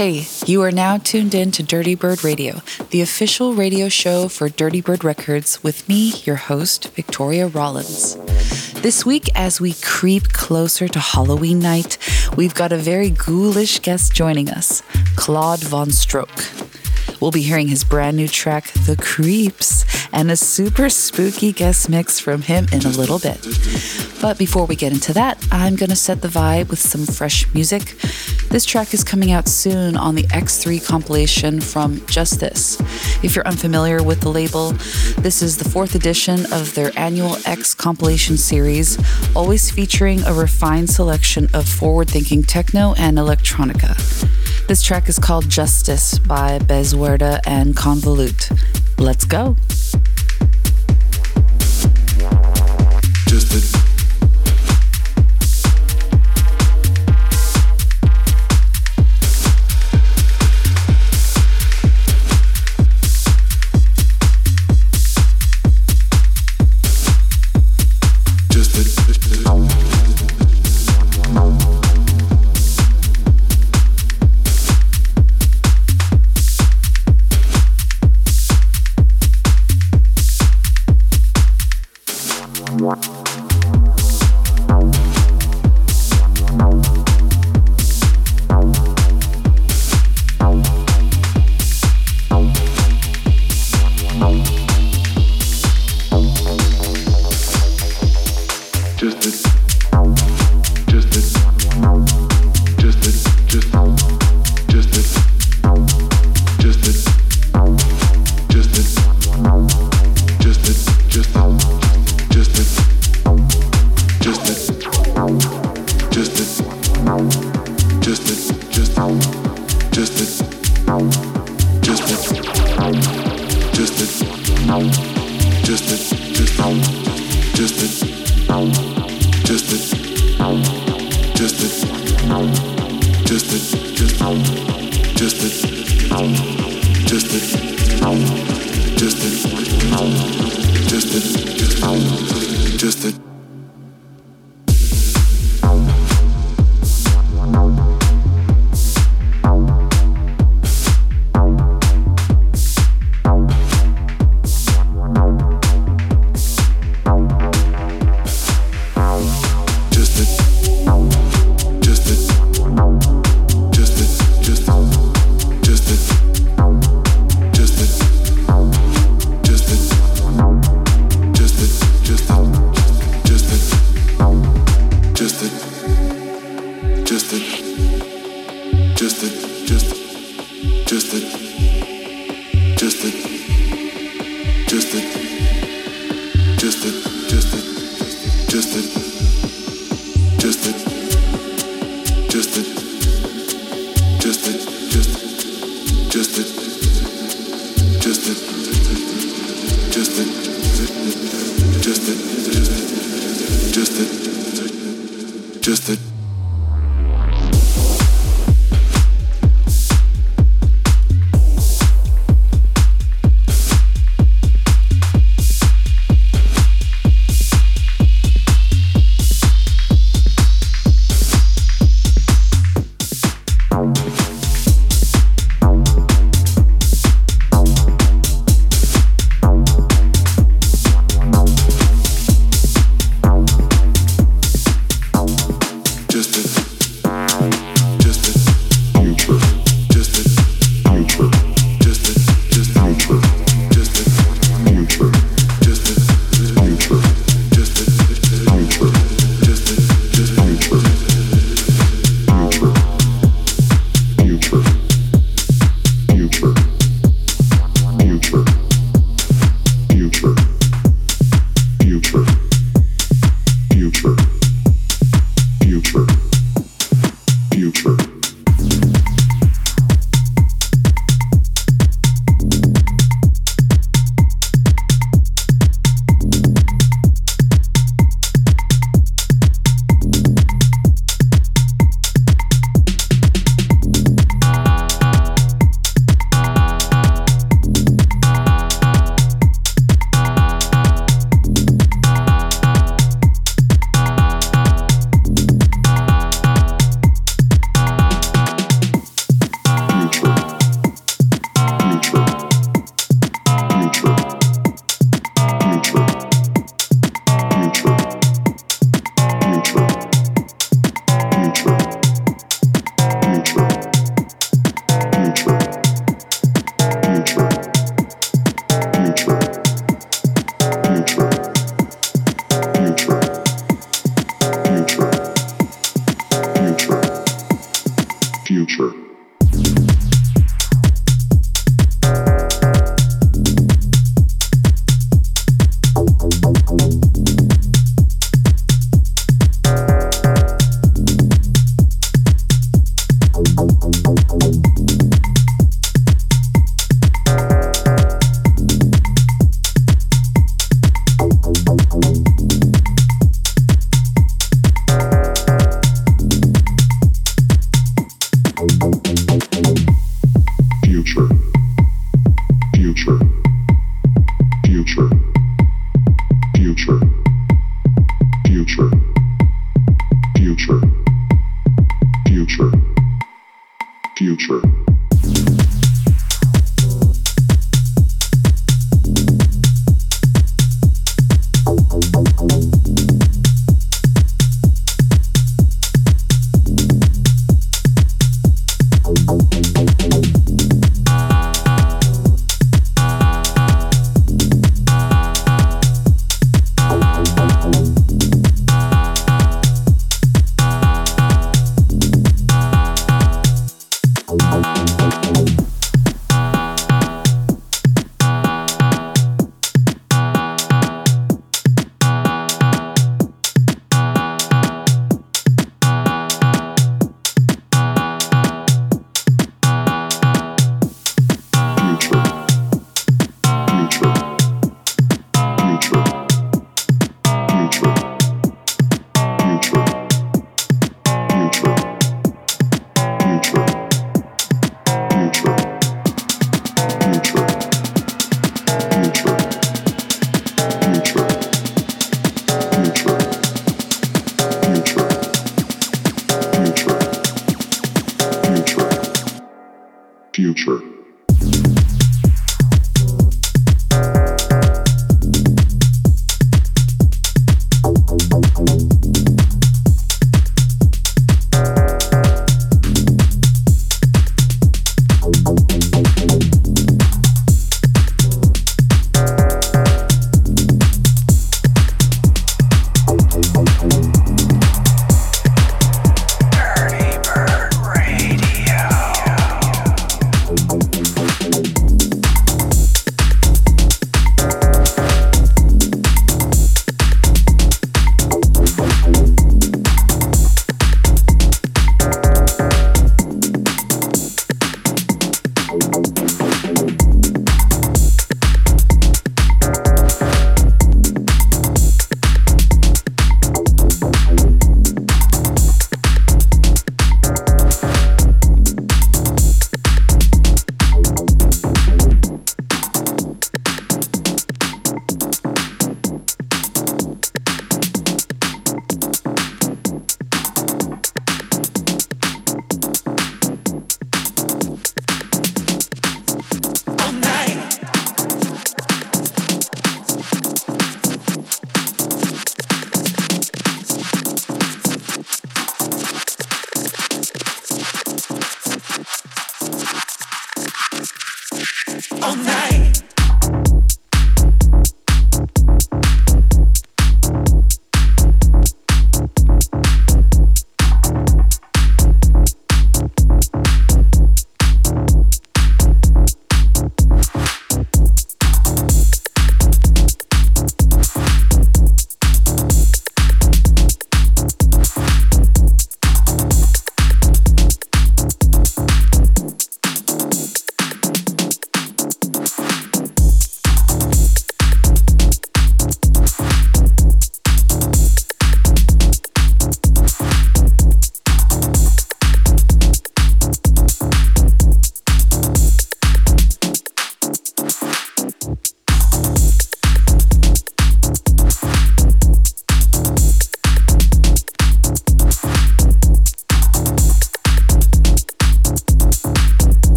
Hey, you are now tuned in to Dirtybird Radio, the official radio show for Dirtybird Records, with me, your host, Victoria Rawlins. This week, as we creep closer to Halloween night, we've got a very ghoulish guest joining us, Claude VonStroke. We'll be hearing his brand new track, The Creeps, and a super spooky guest mix from him in a little bit. But before we get into that, I'm going to set the vibe with some fresh music. This track is coming out soon on the X3 compilation from Just This. If you're unfamiliar with the label, this is the fourth edition of their annual X compilation series, always featuring a refined selection of forward thinking techno and electronica. This track is called Justice by Beswerda and Convolute. Let's go. Just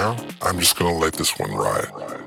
now, I'm just going to let this one ride.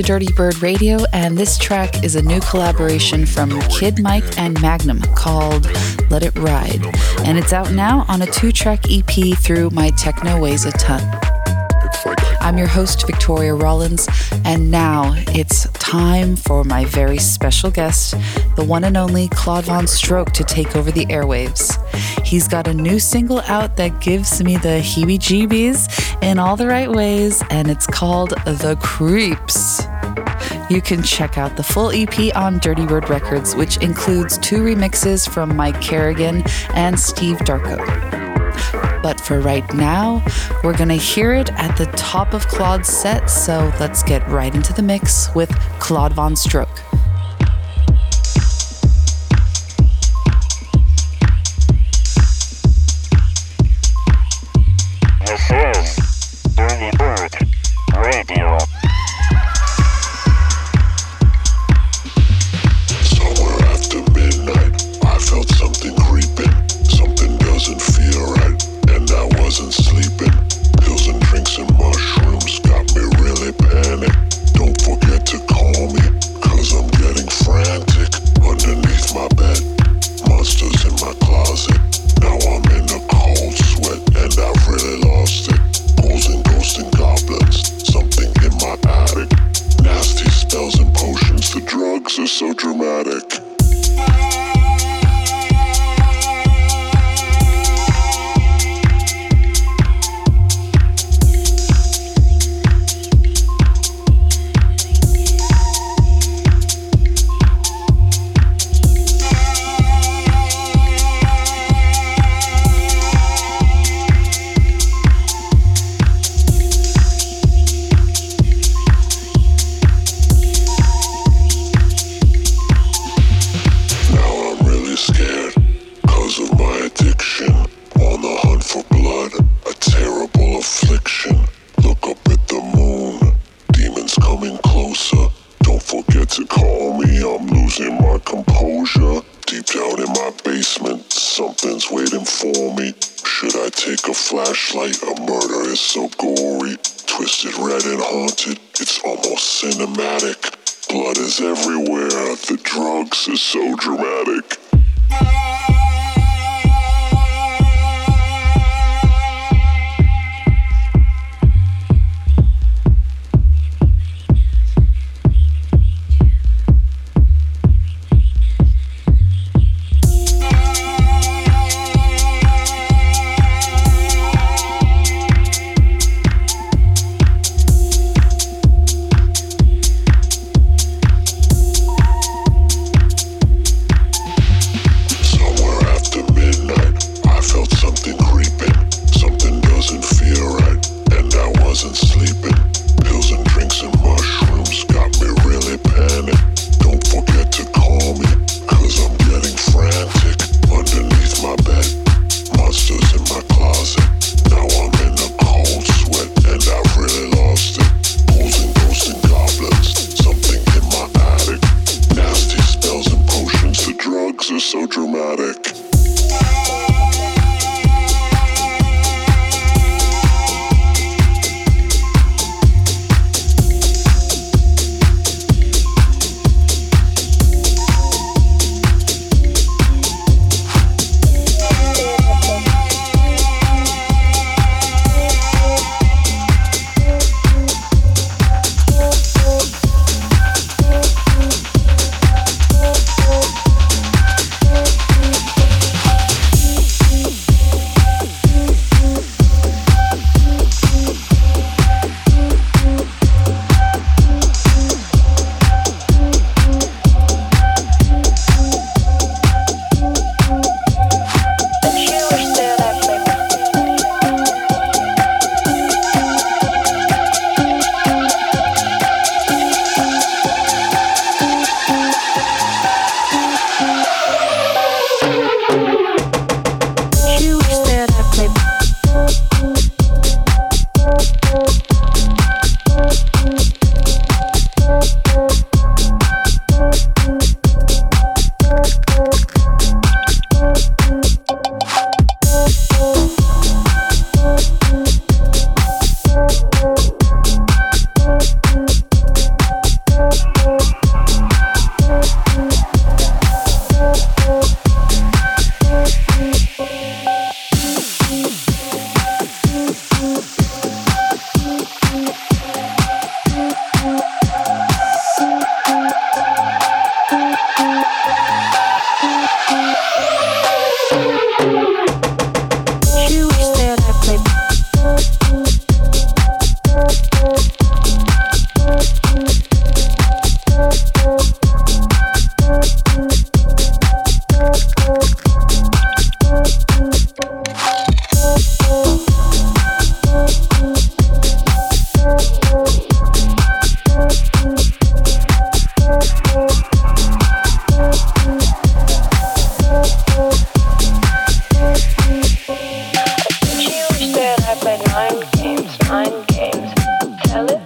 To Dirtybird Radio, and this track is a new collaboration from Kidd Mike and MAGNVM called Let It Ride. And it's out now on a two track EP through My Techno Weighs a Ton. I'm your host, Victoria Rawlins, and now it's time for my very special guest, the one and only Claude VonStroke, to take over the airwaves. He's got a new single out that gives me the heebie jeebies in all the right ways, and it's called The Creeps. You can check out the full EP on Dirtybird Records, which includes two remixes from Mike Kerrigan and Steve Darko. But for right now, we're going to hear it at the top of Claude's set, so let's get right into the mix with Claude VonStroke. I'm take a flashlight? A murder is so gory. Twisted red and haunted, it's almost cinematic. Blood is everywhere, the drugs are so dramatic. Hello.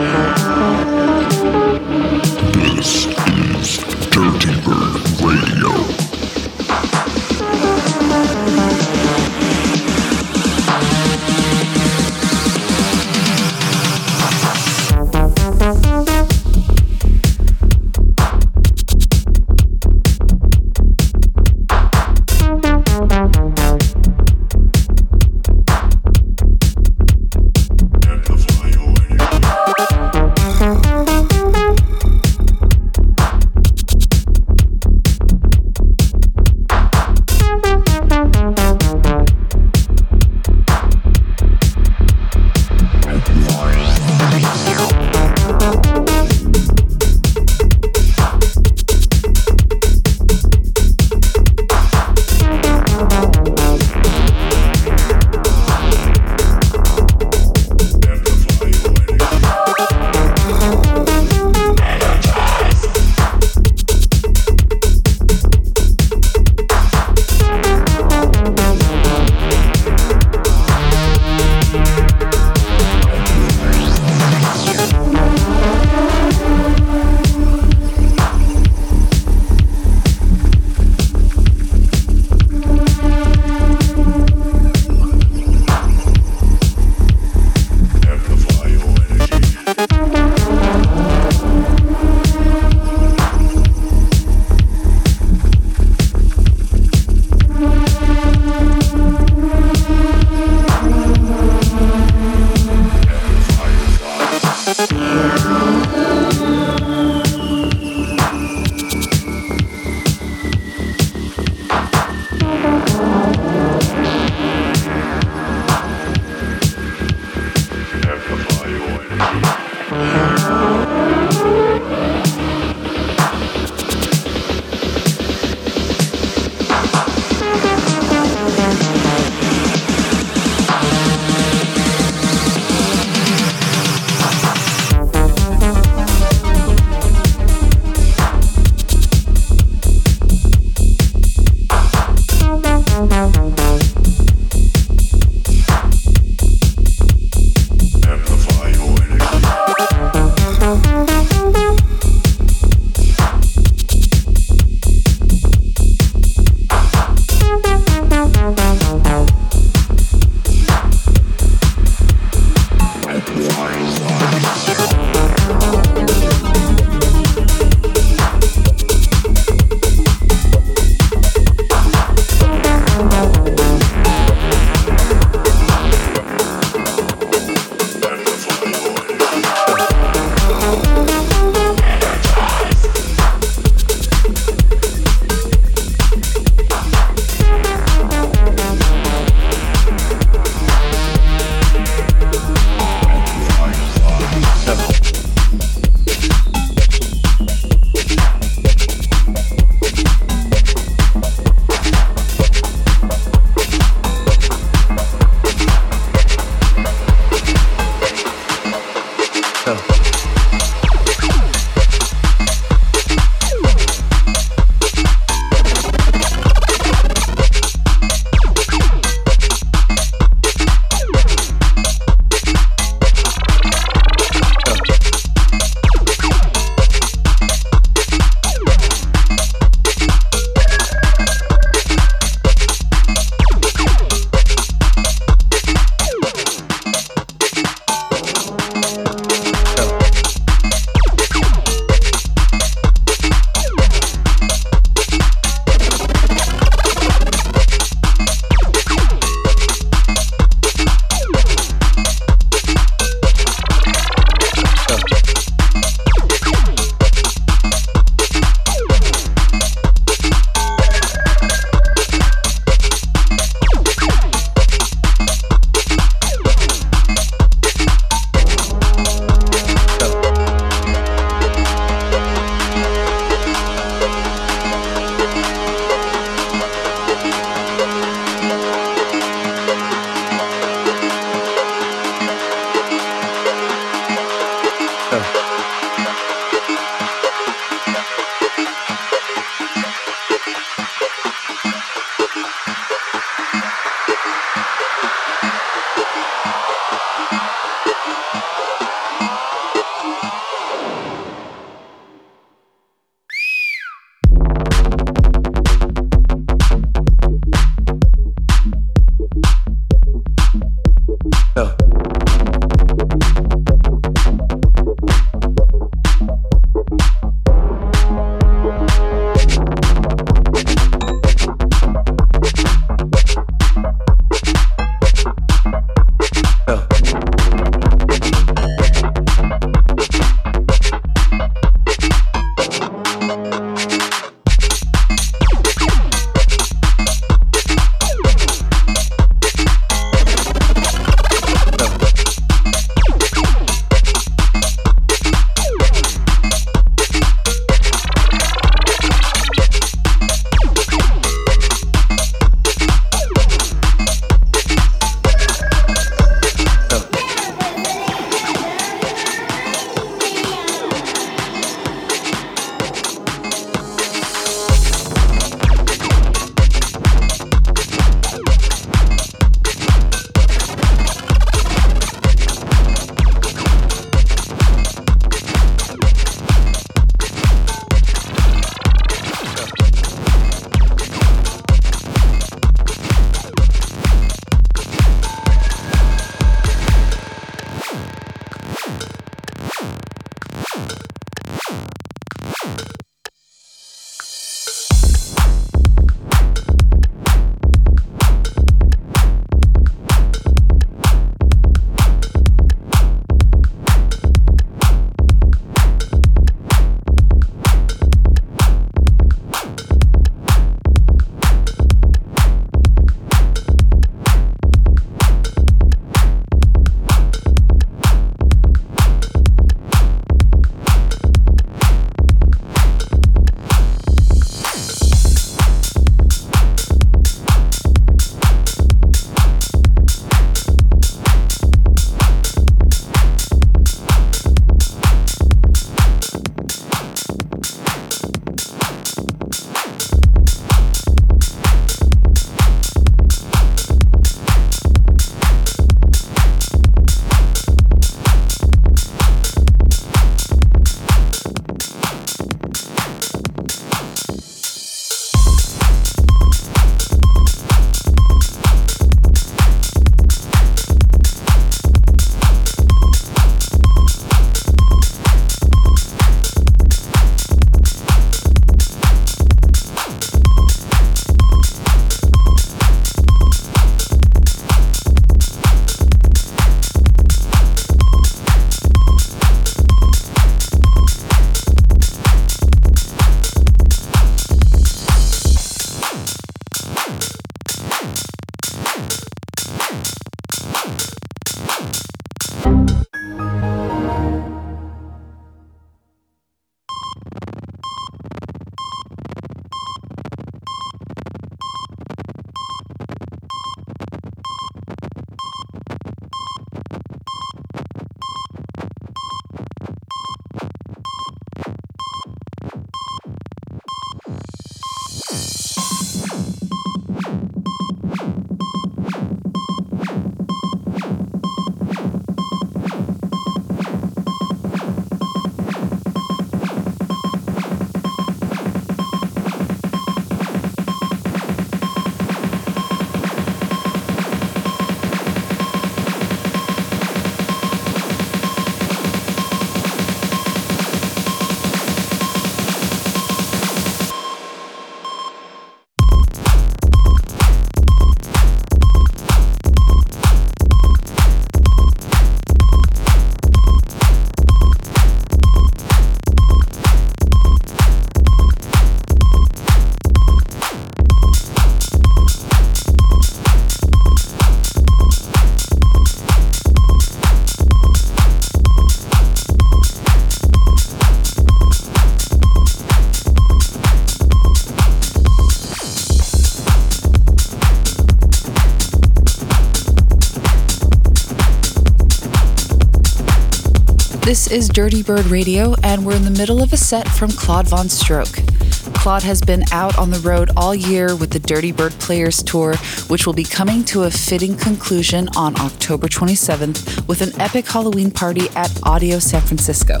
Is Dirtybird Radio, and we're in the middle of a set from Claude VonStroke. Claude has been out on the road all year with the Dirtybird Players Tour, which will be coming to a fitting conclusion on October 27th with an epic Halloween party at Audio San Francisco.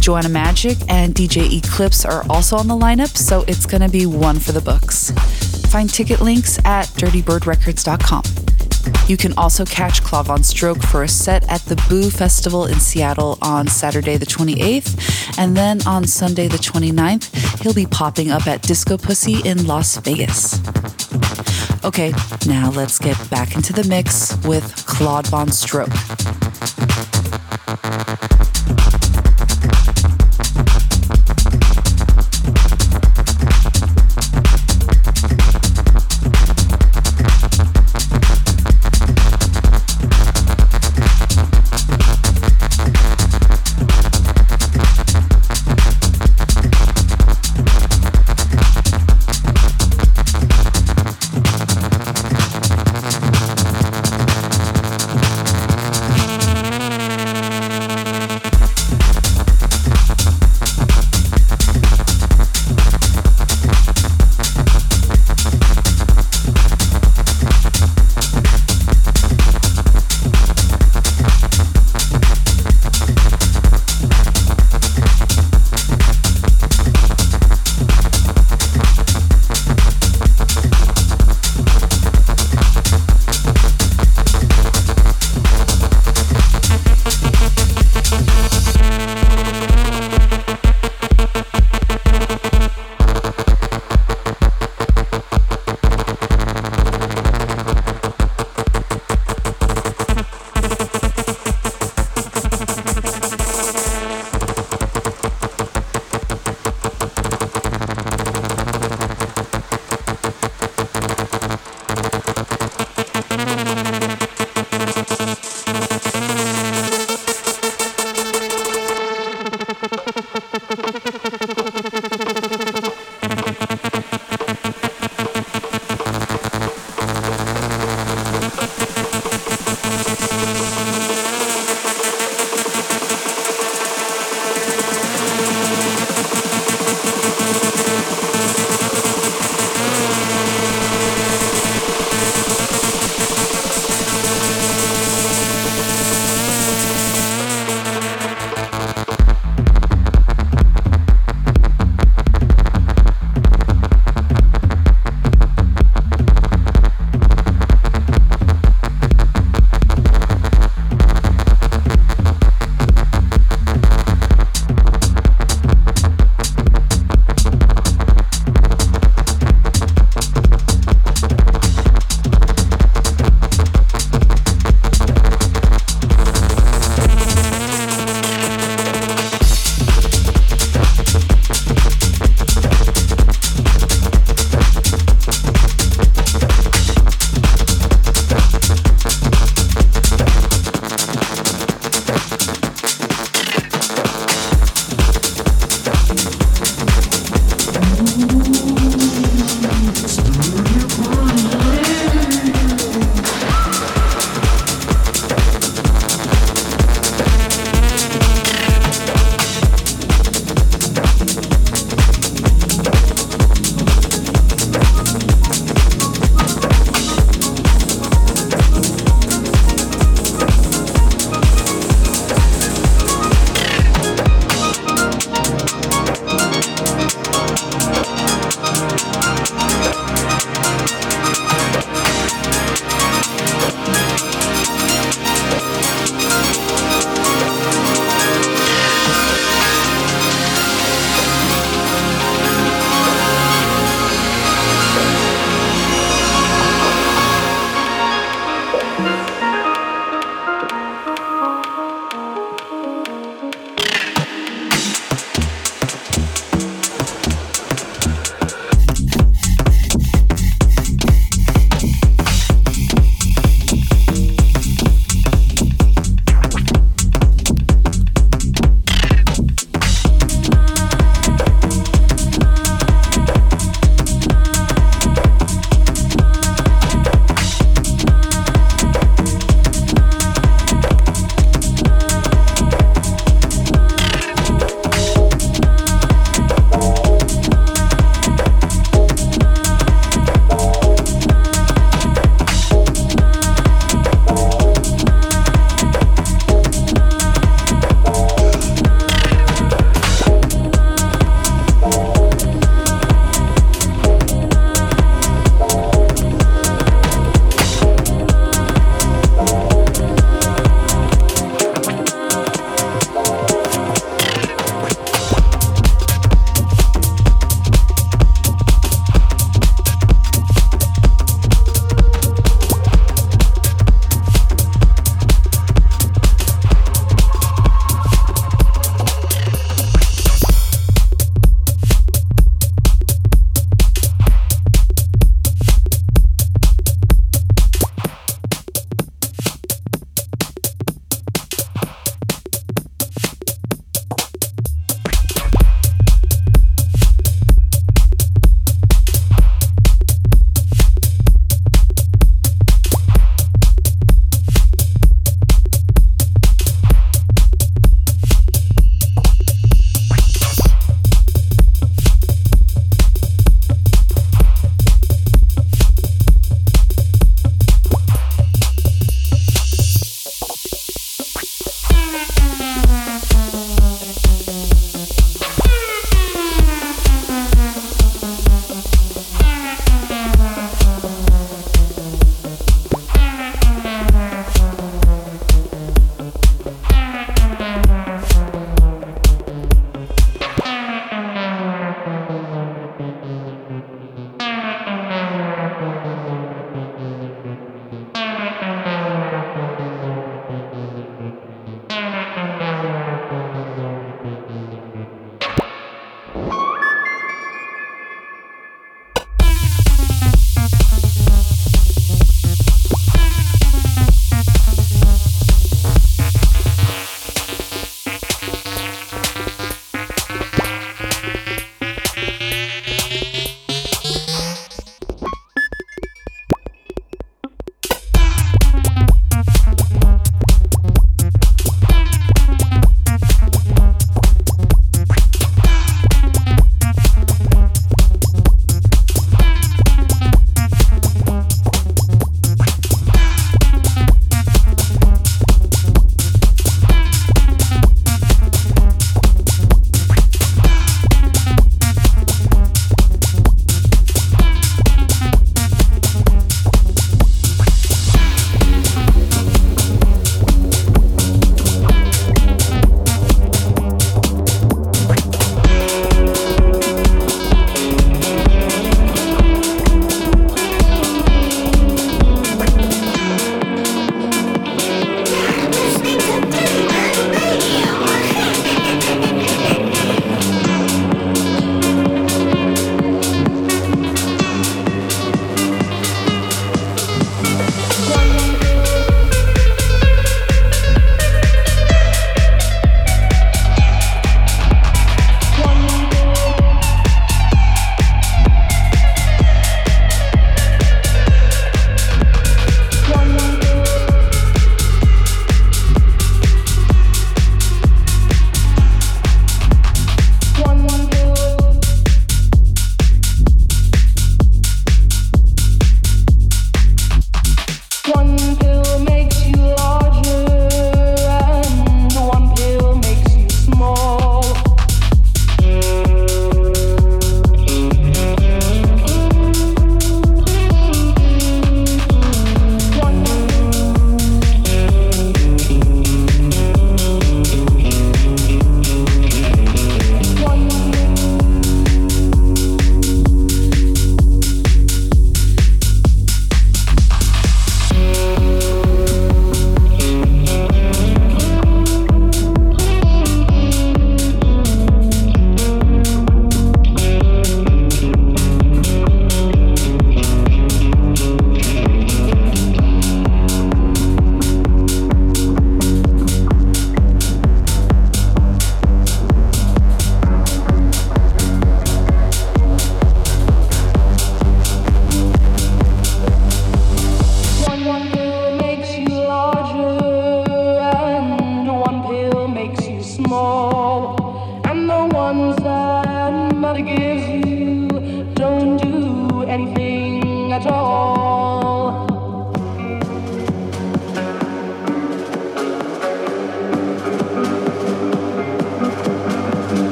Joanna Magik and DJ Eclipse are also on the lineup, so it's going to be one for the books. Find ticket links at dirtybirdrecords.com. You can also catch Claude VonStroke for a set at the Boo Festival in Seattle on Saturday the 28th, and then on Sunday the 29th, he'll be popping up at Disco Pussy in Las Vegas. Okay, now let's get back into the mix with Claude Von Stroke.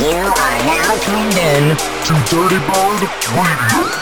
You are now tuned in to Dirtybird Radio.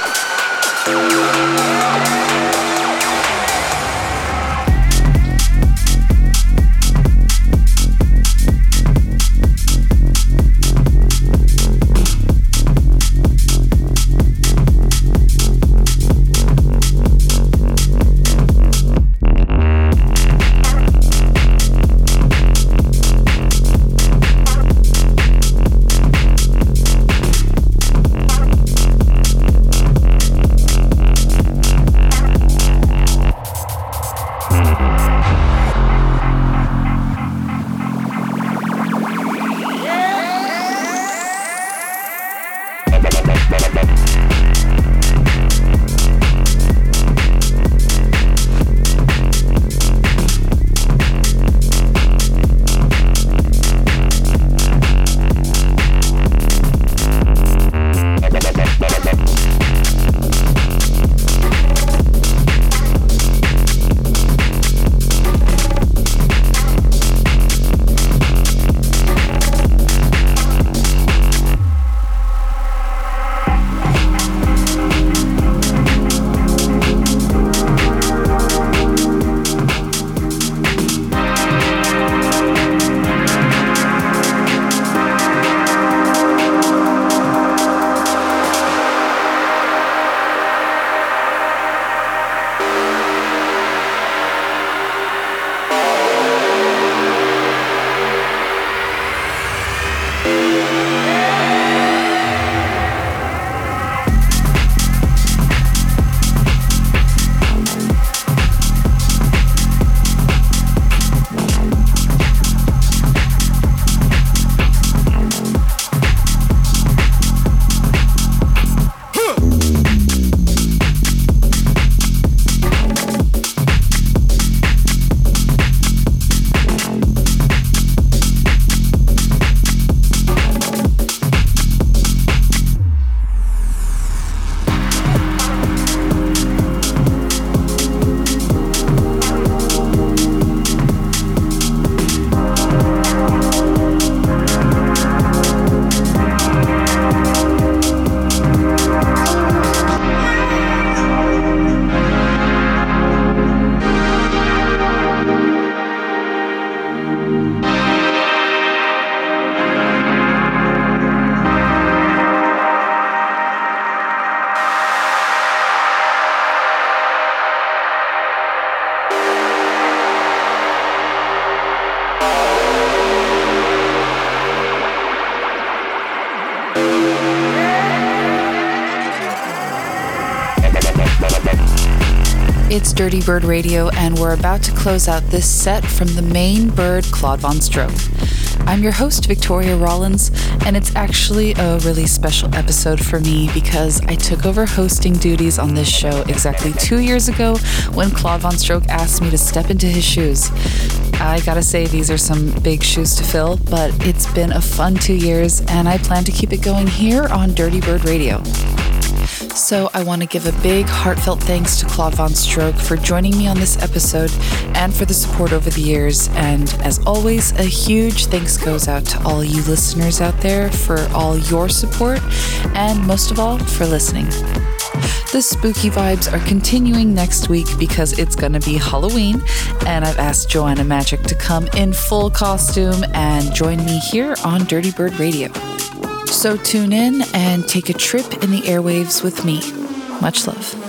It's Dirtybird Radio, and we're about to close out this set from the main bird, Claude VonStroke. I'm your host, Victoria Rawlins, and it's actually a really special episode for me because I took over hosting duties on this show exactly two years ago when Claude VonStroke asked me to step into his shoes. I gotta say, these are some big shoes to fill, but it's been a fun two years, and I plan to keep it going here on Dirtybird Radio. So I want to give a big, heartfelt thanks to Claude VonStroke for joining me on this episode and for the support over the years. And as always, a huge thanks goes out to all you listeners out there for all your support and most of all, for listening. The spooky vibes are continuing next week because it's going to be Halloween, and I've asked Joanna Magik to come in full costume and join me here on Dirtybird Radio. So tune in and take a trip in the airwaves with me. Much love.